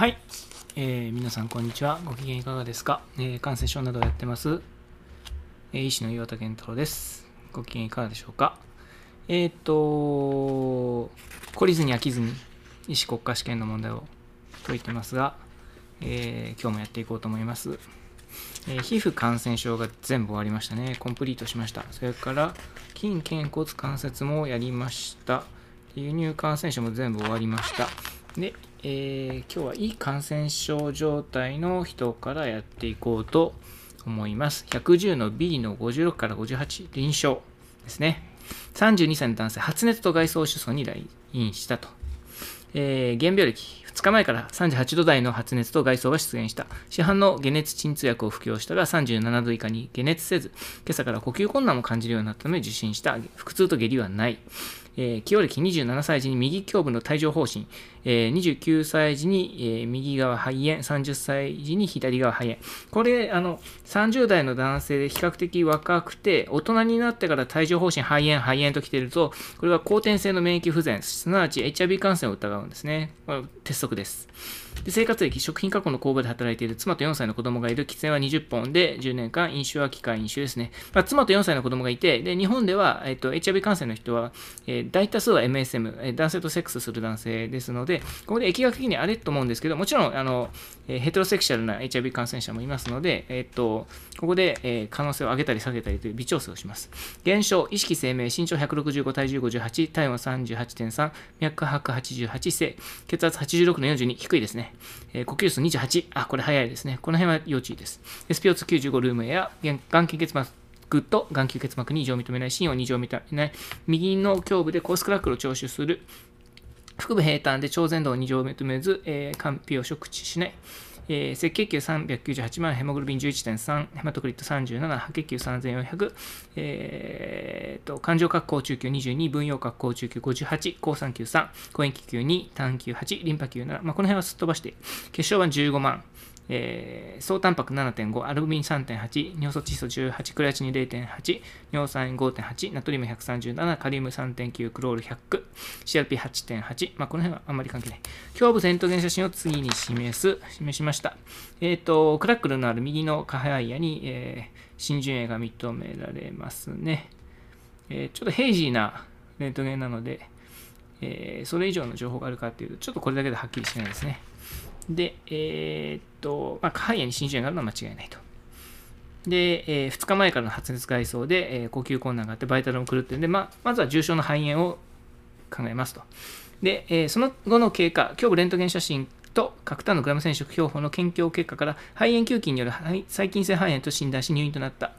はい、えー、皆さんこんにちは。ご機嫌いかがですか、えー、感染症などをやってます、えー、医師の岩田健太郎です。ご機嫌いかがでしょうか？えっ、と、懲りずに飽きずに医師国家試験の問題を解いてますが、えー、今日もやっていこうと思います。えー、皮膚感染症が全部終わりましたね。コンプリートしました。それから、筋肩骨関節もやりました。輸入感染症も全部終わりました。で、えー、今日はいい感染症状態の人からやっていこうと思います。110の B の56から58、臨床ですね。32歳の男性、発熱と外装主訴に来院したと。えー、原病歴、2日前から38度台の発熱と外装が出現した。市販の解熱鎮痛薬を服用したが37度以下に解熱せず、今朝から呼吸困難も感じるようになったため受診した。腹痛と下痢はない。えー、清暦27歳時に右胸部の帯状疱疹、えー、29歳時に、えー、右側肺炎、30歳時に左側肺炎。これ、あの、30代の男性で比較的若くて、大人になってから帯状疱疹、肺炎、肺炎と来ていると、これは後天性の免疫不全、すなわち HIV 感染を疑うんですね。鉄則です。で生活歴、食品加工の工場で働いている妻と4歳の子供がいる、喫煙は20本で10年間、飲酒は機械飲酒ですね。まあ、妻と4歳の子供がいて、で日本では、えっと、HIV 感染の人は、えー、大多数は MSM、えー、男性とセックスする男性ですので、ここで疫学的にあれと思うんですけど、もちろん、あの、えー、ヘトロセクシャルな HIV 感染者もいますので、えっと、ここで、え、可能性を上げたり下げたりという微調整をします。減少、意識生命、身長165、体重58、体温38.3、脈拍88、性、血圧86の42、低いですね。えー、呼吸数28、あ、これ早いですね。この辺は要注意です。SPO295 ルームエア、眼球結膜ッと眼球結膜に異常を認めない、心を異常認めない、右の胸部でコースクラックルを徴収する、腹部平坦で超前動を異常を認めず、えー、肝脾を触知しない。えー、赤血球398万、ヘモグロビン11.3、ヘマトクリット37、白血球3400、えー、と、感情核抗中球22、分葉核抗中球58、抗酸球3、抗塩気球2、単球8、リンパ球7、まあ、この辺はすっ飛ばして、血小板15万、えー、総タンパク7.5、アルブミン3.8、尿素窒素18、クレアチニン0.8、尿酸5.8、ナトリウム137、カリウム3.9、クロール100、CRP8.8、まあ、この辺はあんまり関係ない。胸部レントゲン写真を次に示す、示しました。えっ、ー、と、クラックルのある右の下肺野に、えー、新順栄が認められますね。えー、ちょっとヘイジーなレントゲンなので、えー、それ以上の情報があるかっていうと、ちょっとこれだけではっきりしないですね。で、えー、っと、まあ、下肺炎に心筋炎があるのは間違いないと。で、えー、2日前からの発熱外装で、えー、呼吸困難があって、バイタルも狂ってるんで、まあ、まずは重症の肺炎を考えますと。で、えー、その後の経過、胸部レントゲン写真と核炭のグラム染色標本の研究結果から肺炎球菌による細菌性肺炎と診断し入院となった。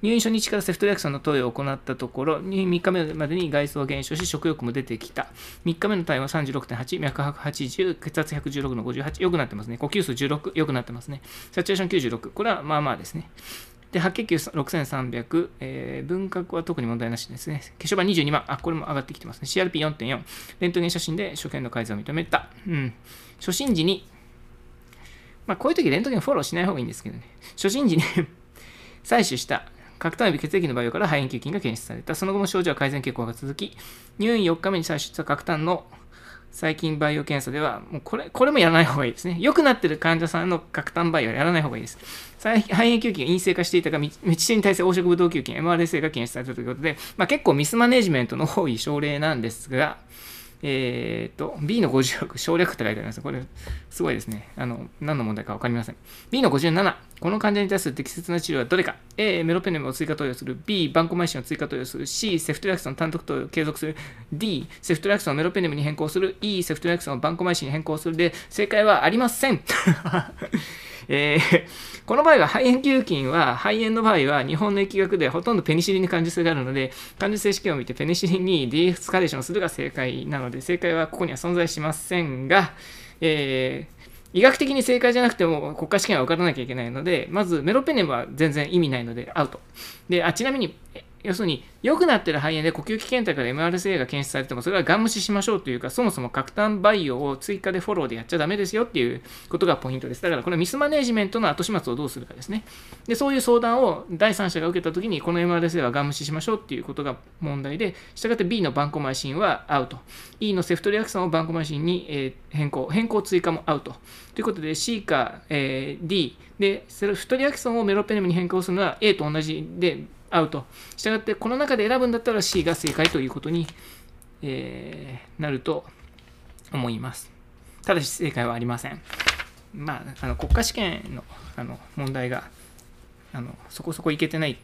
入院初日からセフトリアクソンの投与を行ったところ、3日目までに外装減少し、食欲も出てきた。3日目の体温は36.8、脈拍80、血圧116の58、良くなってますね。呼吸数16、良くなってますね。サチュレーション96、これはまあまあですね。で、白血球6300、えー、分割は特に問題なしですね。血小板22万、あ、これも上がってきてますね。CRP4.4、レントゲン写真で所見の改善を認めた。うん。初診時に、まあ、こういう時レントゲンフォローしない方がいいんですけどね。初診時に 採取した核炭及び血液の培養から肺炎球菌が検出された。その後も症状は改善傾向が続き、入院4日目に採取した核炭の細菌培養検査では、もうこれ、これもやらない方がいいですね。良くなってる患者さんの核炭培養はやらない方がいいです。肺炎球菌が陰性化していたが、未知性に対する黄色ブドウ球菌、MRSA が検出されたということで、まあ、結構ミスマネジメントの多い症例なんですが、えっ、ー、と、B の56、省略って書いてあります。これ、すごいですね。あの、何の問題かわかりません。B の57、この患者に対する適切な治療はどれか ?A、メロペネムを追加投与する。B、バンコマイシンを追加投与する。C、セフトリアクソン単独投与を継続する。D、セフトリアクソンをメロペネムに変更する。E、セフトリアクソンをバンコマイシンに変更する。で、正解はありません。えー、この場合は肺炎球菌は、肺炎の場合は日本の疫学でほとんどペニシリンに感受性があるので、感受性試験を見てペニシリンに DF スカレーションするが正解なので、正解はここには存在しませんが、えー医学的に正解じゃなくても国家試験は受からなきゃいけないので、まずメロペネムは全然意味ないのでアウト。で、あちなみに要するに、良くなってる肺炎で呼吸器検体から MRSA が検出されても、それはガン無視しましょうというか、そもそも核炭培養を追加でフォローでやっちゃダメですよっていうことがポイントです。だから、これミスマネジメントの後始末をどうするかですね。で、そういう相談を第三者が受けたときに、この MRSA はガン無視しましょうっていうことが問題で、したがって B のバンコマイシンはアウト。E のセフトリアクソンをバンコマイシンに、変更。変更追加もアウト。ということで C か、え、D で、セフトリアクソンをメロペネムに変更するのは A と同じで、アウト。したがって、この中で選ぶんだったら C が正解ということに、えー、なると思います。ただし正解はありません。まあ、あの国家試験のあの問題があのそこそこいけてない。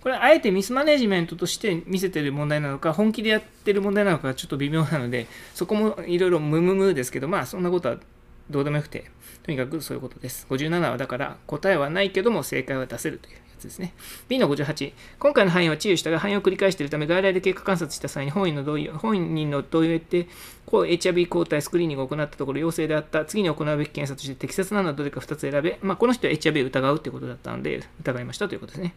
これはあえてミスマネジメントとして見せてる問題なのか、本気でやってる問題なのかちょっと微妙なので、そこもいろいろムムムですけど、まあそんなことはどうでもよくて、とにかくそういうことです。57はだから答えはないけども正解は出せるというつですね。B の58、今回の範囲は治癒したが範囲を繰り返しているため、外来で経過観察した際に本人の同意本人の同意を得て、抗 HIV 抗体スクリーニングを行ったところ陽性であった、次に行うべき検査として適切なのはどれか2つ選べ、まあ、この人は HIV を疑うということだったので、疑いましたということですね。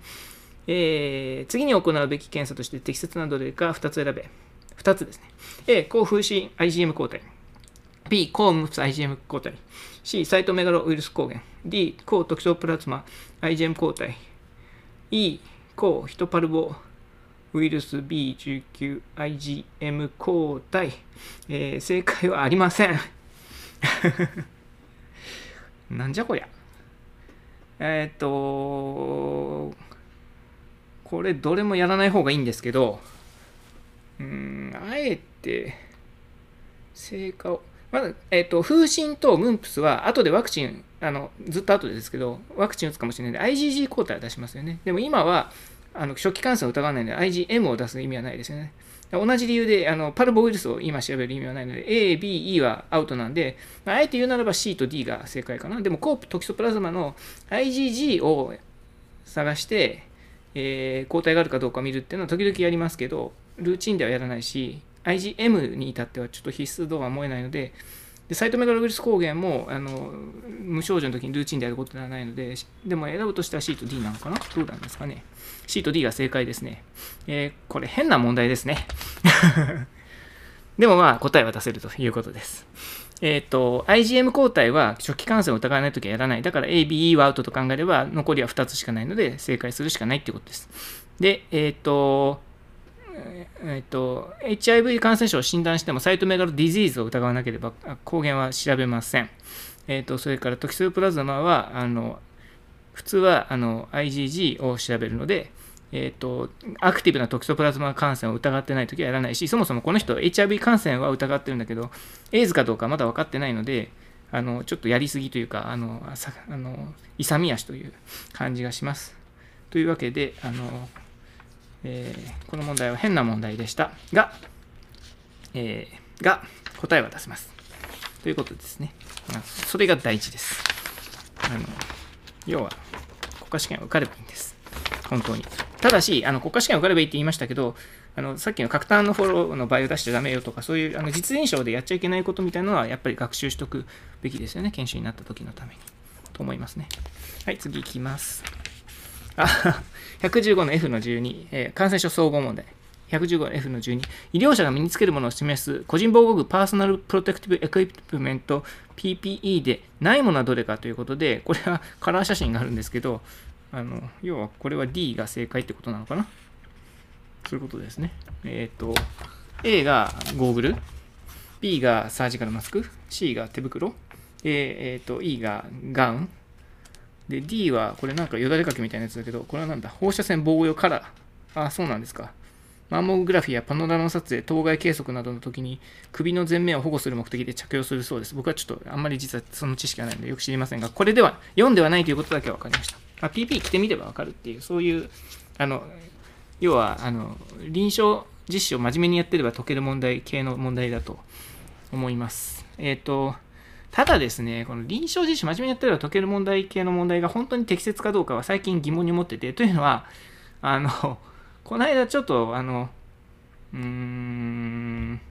えー、次に行うべき検査として適切などれか2つ選べ。2つですね。A、抗風疹 IgM 抗体。B、抗ムプス IgM 抗体。C、サイトメガロウイルス抗原。D、抗トキソプラズマ IgM 抗体。E、抗ヒトパルボウイルス B19IgM 抗体、えー、正解はありません。なんじゃこりゃ。えっ、と、これどれもやらない方がいいんですけど、うん、あえて、成果を、まだ、えっ、と、風疹とムンプスは後でワクチンあのずっと後でですけど、ワクチン打つかもしれないんで、IgG 抗体を出しますよね。でも今は、あの初期感染を疑わないので、IgM を出す意味はないですよね。同じ理由で、あのパルボウイルスを今調べる意味はないので、A、B、E はアウトなんで、まあ、あえて言うならば C と D が正解かな。でも、コープトキソプラズマの IgG を探して、えー、抗体があるかどうか見るっていうのは時々やりますけど、ルーチンではやらないし、IgM に至ってはちょっと必須度は思えないので、でサイトメガロウイルス抗原もあの無症状の時にルーチンでやることではないので、でも選ぶとしたら C と D なのかな？どうなんですかね ?C と D が正解ですね。えー、これ変な問題ですね。でもまあ答えは出せるということです。えっ、ー、と、IgM 抗体は初期感染を疑わないときはやらない。だから A、B、E はアウトと考えれば残りは2つしかないので正解するしかないってことです。で、えっ、ー、と、えっと、HIV 感染症を診断してもサイトメガロディジーズを疑わなければ抗原は調べません。えっと、それからトキソプラズマはあの普通はあの IgG を調べるので、えっと、アクティブなトキソプラズマ感染を疑ってないときはやらないし、そもそもこの人 HIV 感染は疑ってるんだけど、エイズかどうかまだ分かってないので、あのちょっとやりすぎというか、あのあの勇み足という感じがします。というわけで、あのえー、この問題は変な問題でしたが、えー、が答えは出せます。ということですね。まあ、それが大事です。あの要は、国家試験を受かればいいんです。本当に。ただし、あの国家試験を受かればいいって言いましたけど、あのさっきの核炭のフォローの場合を出しちゃダメよとか、そういうあの実演証でやっちゃいけないことみたいなのは、やっぱり学習しておくべきですよね。研修になった時のために。と思いますね。はい、次いきます。あ、115の F の12、えー、感染症総合問題。115の F の12、医療者が身につけるものを示す個人防護具パーソナルプロテクティブエクイプメント PPE でないものはどれかということで、これはカラー写真があるんですけど、あの要はこれは D が正解ってことなのかな？そういうことですね。えっ、ー、と、A がゴーグル、B がサージカルマスク、C が手袋、えっ、ー、と、E がガウン、で、D は、これなんかよだれかけみたいなやつだけど、これはなんだ放射線防護用カラー。あ、そうなんですか。マンモグラフィーやパノラマ撮影、当該計測などの時に首の前面を保護する目的で着用するそうです。僕はちょっとあんまり実はその知識がないのでよく知りませんが、これでは読んではないということだけは分かりました。まあ、PP 着てみれば分かるっていう、そういう、あの、要は、あの、臨床実施を真面目にやってれば解ける問題系の問題だと思います。えっ、ー、と、ただですね、この臨床実習真面目にやったら解ける問題系の問題が本当に適切かどうかは最近疑問に思ってて、というのは、あの、この間ちょっと、あの、うーん、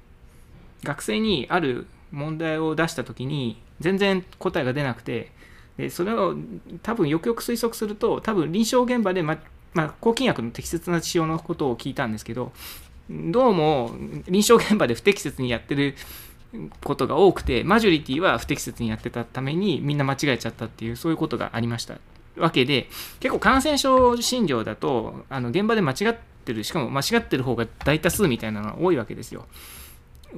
学生にある問題を出したときに、全然答えが出なくて、でそれを多分よくよく推測すると、多分臨床現場で、ま、まあ、抗菌薬の適切な使用のことを聞いたんですけど、どうも臨床現場で不適切にやってることが多くて、マジョリティは不適切にやってたためにみんな間違えちゃったっていう、そういうことがありました。わけで、結構感染症診療だと、あの現場で間違ってる、しかも間違ってる方が大多数みたいなのが多いわけですよ。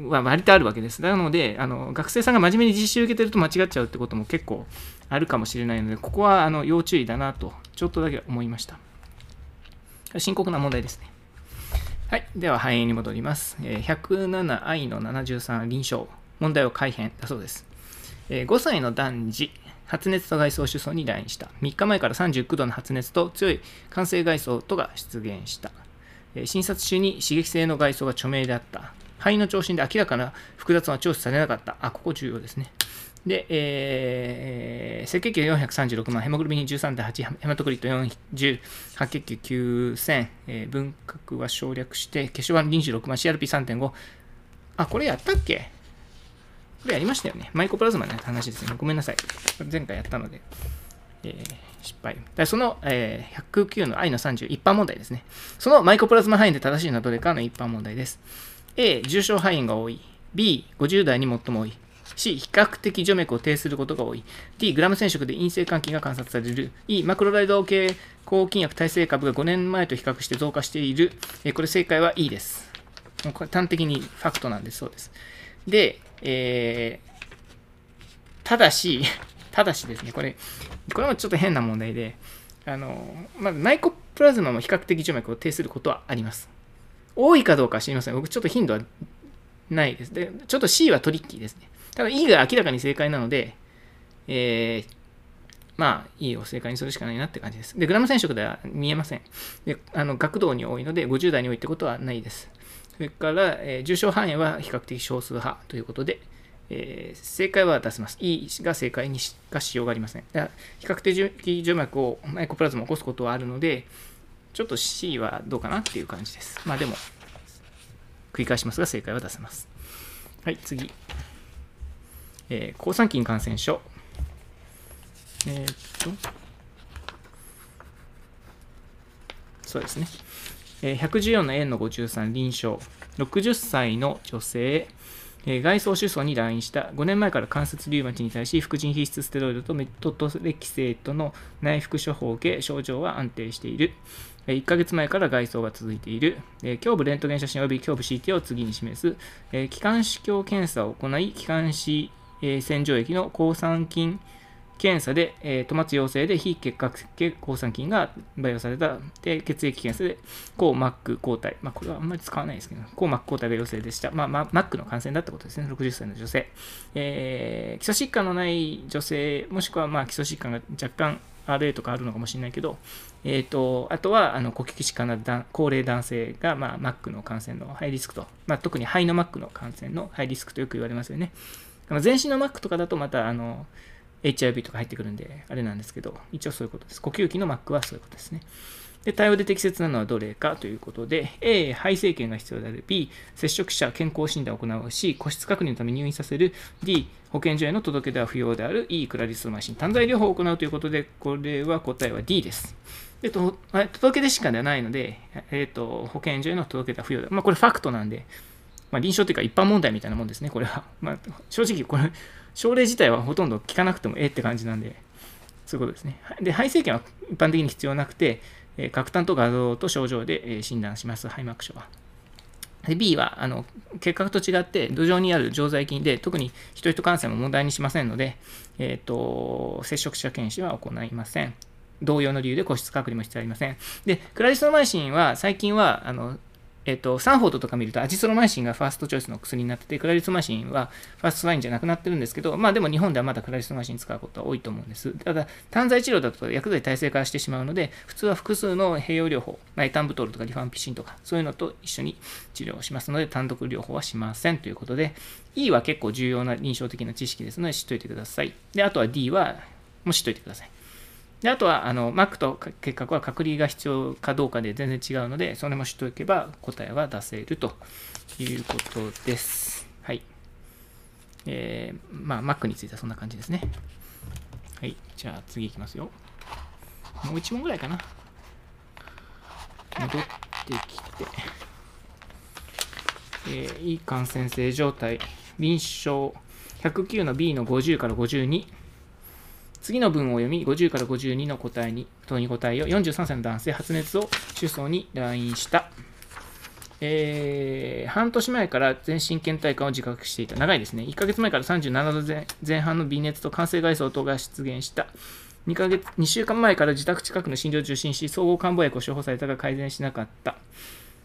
は割とあるわけです。なので、あの学生さんが真面目に実習受けてると間違っちゃうってことも結構あるかもしれないので、ここはあの要注意だなと、ちょっとだけ思いました。深刻な問題ですね。はい。では、肺炎に戻ります。107i の73臨床。問題を改変だそうです。5歳の男児、発熱と外装主訴に来院した。3日前から39度の発熱と強い感性外装とが出現した。診察中に刺激性の外装が著名であった。肺の聴診で明らかな複雑な聴取されなかった。あ、ここ重要ですね。で、えー、赤血球436万、ヘモグロビン13.8、ヘマトクリット410、白血球9000、えー、分核は省略して、血小板26万、CRP3.5。あ、これやったっけ？これやりましたよね。マイコプラズマの話ですね。ごめんなさい。前回やったので、えー、失敗。だその、えー、109の I の30、一般問題ですね。そのマイコプラズマ肺炎で正しいのはどれかの一般問題です。A、重症肺炎が多い。B、50代に最も多い。C、比較的除脈を呈することが多い。D、グラム染色で陰性換気が観察される。E、マクロライド系抗菌薬耐性株が5年前と比較して増加している。えこれ正解は E です。これ端的にファクトなんです。そうです。で、えー、ただし、ただしですね、これ、これもちょっと変な問題で、あの、まず、マイコプラズマも比較的除脈を呈することはあります。多いかどうか知りません。僕ちょっと頻度はないです。で、ちょっと C はトリッキーですね。ただ E が明らかに正解なので、えー、まあ、E を正解にするしかないなって感じです。で、グラム染色では見えません。で、あの学童に多いので、50代に多いってことはないです。それから、えー、重症範囲は比較的少数派ということで、えー、正解は出せます。E が正解にしかしようがありません。比較的除脈をマイコプラズマを起こすことはあるので、ちょっと C はどうかなっていう感じです。まあでも、繰り返しますが正解は出せます。はい、次。えー、抗酸菌感染症。えー、っと、そうですね。えー、114の N の53臨床。60歳の女性。えー、外装主訴に来院した5年前から関節リウマチに対し、副腎皮質ステロイドとメトトレキセートの内服処方を受け、症状は安定している。1ヶ月前から外装が続いている。胸部レントゲン写真及び胸部 CT を次に示す。気管支鏡検査を行い、気管支洗浄液の抗酸菌検査で、えー、トマツ陽性で非結核系抗酸菌が培養されたで血液検査で抗マック抗体、まあ、これはあんまり使わないですけど、抗マック抗体が陽性でした。まあ、まあ、マックの感染だったことですね、60歳の女性。えー、基礎疾患のない女性、もしくはまあ基礎疾患が若干 RA とかあるのかもしれないけど、えーと、あとはあの呼吸器疾患な高齢男性が、まあ、マックの感染のハイリスクと、まあ、特に肺のマックの感染のハイリスクとよく言われますよね。全身のマックとかだとまたあの HIV とか入ってくるんで、あれなんですけど、一応そういうことです。呼吸器のマックはそういうことですね。で、対応で適切なのはどれかということで、A、肺生検が必要である。B、接触者健康診断を行う。C、個室確認のため入院させる。D、保健所への届け出は不要である。E、クラリスマシン。単剤療法を行うということで、これは答えは D です。でと届け出しかではないので、えーと、保健所への届け出は不要だ。まあ、これファクトなんで、まあ、臨床というか一般問題みたいなもんですね、これは。まあ、正直、これ、症例自体はほとんど聞かなくてもええって感じなんで、そういうことですね。で、肺生検は一般的に必要なくて、え核炭と画像と症状で、え診断します、肺膜症は。で B はあの結核と違って土壌にある常在菌で特に人々感染も問題にしませんので、えーと、接触者検視は行いません。同様の理由で個室隔離も必要ありません。で、クラリスロマイシンは最近はあのえっと、サンフォードとか見るとアジスロマイシンが first choice の薬になってて、クラリスロマイシンは first line じゃなくなってるんですけど、まあでも日本ではまだクラリスロマイシン使うことは多いと思うんです。ただ、単剤治療だと薬剤耐性化してしまうので、普通は複数の併用療法、まあ、エタンブトールとかリファンピシンとか、そういうのと一緒に治療しますので、単独療法はしませんということで、E は結構重要な臨床的な知識ですので、知っといてください。で、あとは D は、も知っといてください。であとはあの Mac と結核は隔離が必要かどうかで全然違うので、それも知っておけば答えは出せるということです。はい。えー、まあ Mac についてはそんな感じですね。はい。じゃあ次いきますよ。もう1問ぐらいかな。戻ってきて、えー、いい感染性状態、臨床109の B の50から52、次の文を読み、50から52の答えに、問いに答えを43歳の男性、発熱を主訴に来院した。えー、半年前から全身倦怠感を自覚していた。長いですね。1ヶ月前から37度前半の微熱と感性外装等が出現した。2ヶ月、2週間前から自宅近くの診療を受診し、総合漢方薬を処方されたが改善しなかった。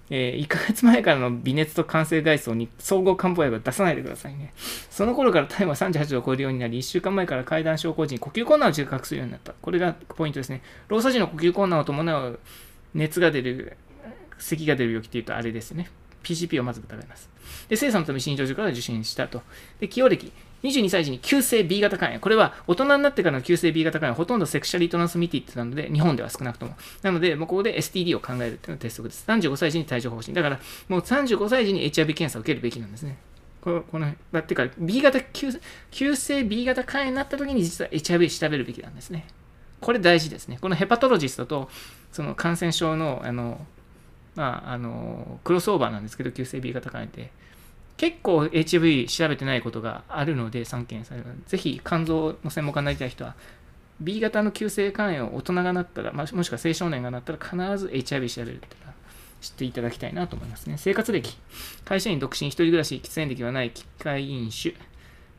えー、1ヶ月前からの微熱と感性外装に総合漢方薬を出さないでくださいね。その頃から体温は38度を超えるようになり、1週間前から階段症候時に呼吸困難を自覚するようになった。これがポイントですね。労作時の呼吸困難を伴う熱が出る咳が出る病気っていうとあれですね。PCP をまず疑います。で、精査のため診療所から受診したと。で、起用歴。22歳児に急性 B 型肝炎。これは大人になってからの急性 B 型肝炎ほとんどセクシャリートランスミティってなので、日本では少なくとも。なので、もうここで STD を考えるっていうのが鉄則です。35歳児に帯状疱疹。だから、もう35歳児に HIV 検査を受けるべきなんですね。この、この、だってか、B 型急、急性 B 型肝炎になった時に実は HIV 調べるべきなんですね。これ大事ですね。このヘパトロジストと、その感染症の、あの、まあ、あの、クロスオーバーなんですけど、急性 B 型肝炎って、結構 HIV 調べてないことがあるので、3件される。ぜひ、肝臓の専門家になりたい人は、B 型の急性肝炎を大人がなったら、もしくは青少年がなったら、必ず HIV 調べるって知っていただきたいなと思いますね。生活歴。会社員独身、一人暮らし、喫煙歴はない、機械飲酒。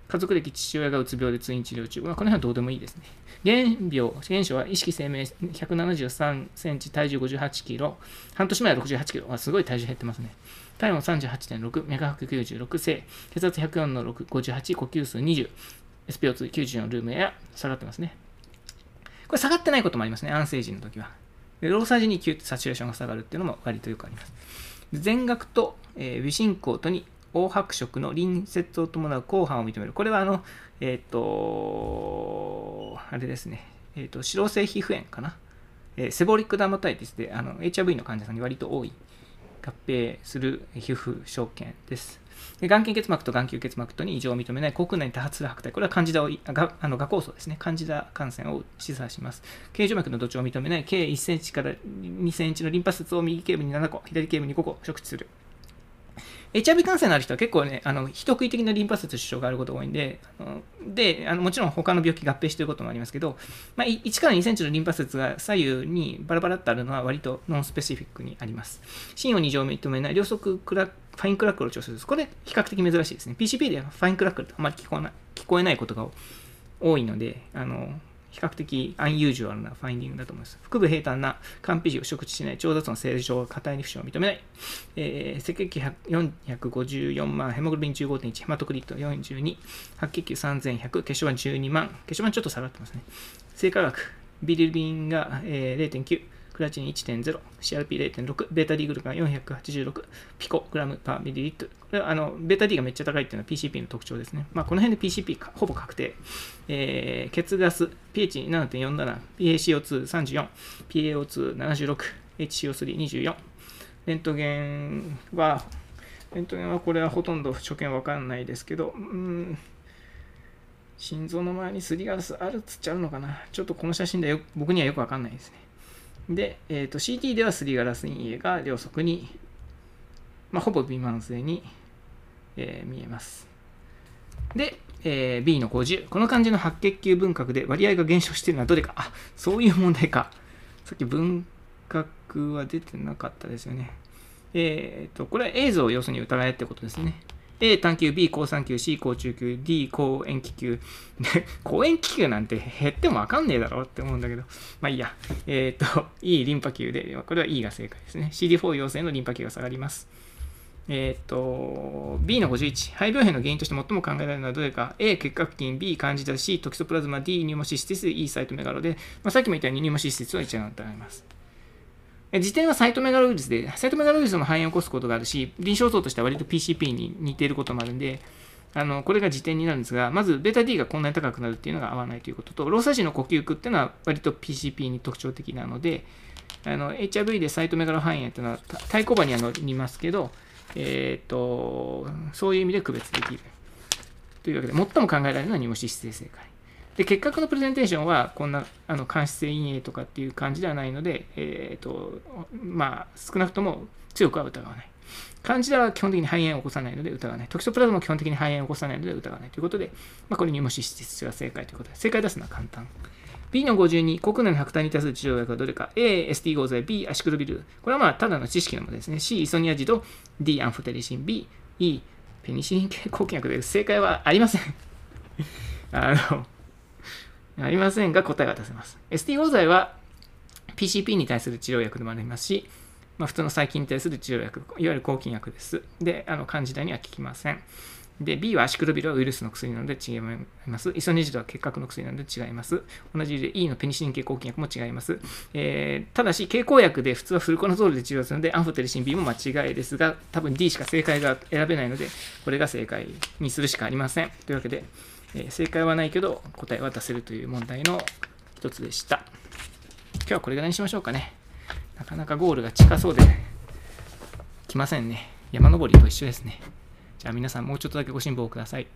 家族歴、父親がうつ病で通院治療中。まあ、この辺はどうでもいいですね。原病、原症は意識生命173センチ、体重58キロ。半年前は68キロ。すごい体重減ってますね。体温38.6、脈拍96、性、血圧104の6、58、呼吸数20、SPO294 ルームエア、下がってますね。これ下がってないこともありますね、安静時の時は。でローサー時にキュッとサチュレーションが下がるっていうのも割とよくあります。全額と、えー、微進行とに黄白色の隣接を伴う後半を認める。これはあの、えっ、ー、と、あれですね、えっ、ー、と、脂漏性皮膚炎かな。えー、セボリックダーマタイティスであの HIV の患者さんに割と多い合併する皮膚症験です。で眼瞼結膜と眼球結膜とに異常を認めない国内に多発する白体。これはカンジダを、があの画酵素ですね。カンジダ感染を示唆します。形状膜の土壌を認めない計1センチから2センチのリンパ節を右頸部に7個、左頸部に5個触知する。HIV 感染のある人は結構ね、あの、人食い的なリンパ節主張があることが多いんで、あのであのもちろん他の病気合併していることもありますけど、まあ、1から2センチのリンパ節が左右にバラバラってあるのは割とノンスペシフィックにあります。心雑音認めない両側クラ fine crackle を聴取する。これ比較的珍しいですね。PCP では fine crackle ってあまり聞こえない聞こえないことが多いので、あの、比較的 unusual な finding だと思います。腹部平坦軟肝脾を触知しない、腸雑音正常、下腿に浮腫を認めない、えー、赤血球454万、ヘモグロビン15.1、ヘマトクリット42、白血球3100、血小板12万、血小板ちょっと下がってますね。生化学、ビリルビンが、えー、0.9、クラチン1.0、CRP0.6、ベータ D グルカン486、ピコグラムパーミリリットル。これはあのベータ D がめっちゃ高いっていうのは PCP の特徴ですね。まあ、この辺で PCP ほぼ確定。えー、血ガス pH7.47、PaCO234、PaO276、HCO324。レントゲンは、レントゲンはこれはほとんど初見わかんないですけど、うん、心臓の前にすりガラスあるっつっちゃうのかな。ちょっとこの写真で僕にはよくわかんないですね。で、えーと、CT ではすりガラス陰影が両側に、まあ、ほぼ微慢性に、えー、見えます。で、えー、B の50。この漢字の白血球分割で割合が減少しているのはどれか。あ、そういう問題か。さっき分割は出てなかったですよね。えっ、ー、と、これは A 像を要するに疑えってことですね。A 単球、B 高3級、C 高中級、D 高塩気球。で、高塩気球なんて減ってもわかんねえだろって思うんだけど。まあいいや。えっ、ー、と、E リンパ球で、これは E が正解ですね。CD4 陽性のリンパ球が下がります。えっ、ー、と、B の51。肺病変の原因として最も考えられるのはどれか。A、結核菌、B、カンジダ、C、トキソプラズマ、D、ニューモシスティス、E、サイトメガロで、まあ、さっきも言ったようにニューモシスティスは一番疑います。時点はサイトメガロウイルスで、サイトメガロウイルスも肺炎を起こすことがあるし、臨床像としては割と PCP に似ていることもあるんで、あのこれが時点になるんですが、まずベータ D がこんなに高くなるっていうのが合わないということと、ローサ時の呼吸区っていうのは割と PCP に特徴的なので、あの HIV でサイトメガロ肺炎っていうのは対抗馬には乗りますけど、えーと、そういう意味で区別できる。というわけで、最も考えられるのはニモシス性正解。で、結核のプレゼンテーションは、こんなあの間質性陰影とかっていう感じではないので、えーとまあ、少なくとも強くは疑わない。漢字では基本的に肺炎を起こさないので疑わない。トキソプラズマも基本的に肺炎を起こさないので疑わないということで、まあ、これ入門脂質が正解ということで、正解出すのは簡単。B の52、国内の白体に対する治療薬はどれか ?A、ST 合剤、B、アシクロビル。これはまあただの知識のものですね。C、イソニアジド、D、アンフォテリシン、B、E、ペニシリン系抗菌薬です。正解はありません。あの、ありませんが答えが出せます。ST 合剤は PCP に対する治療薬でもありますし、まあ、普通の細菌に対する治療薬、いわゆる抗菌薬です。で、あの漢字代には効きません。で、B はアシクロビルはウイルスの薬なので違います。イソネジドは結核の薬なので違います。同じで E のペニシリン系抗菌薬も違います。えー、ただし、経口薬で普通はフルコナゾールで治療するので、アンフォテリシン B も間違いですが、多分 D しか正解が選べないので、これが正解にするしかありません。というわけで、え、正解はないけど、答えは出せるという問題の一つでした。今日はこれぐらいにしましょうかね。なかなかゴールが近そうで、来ませんね。山登りと一緒ですね。じゃあ皆さんもうちょっとだけご辛抱ください。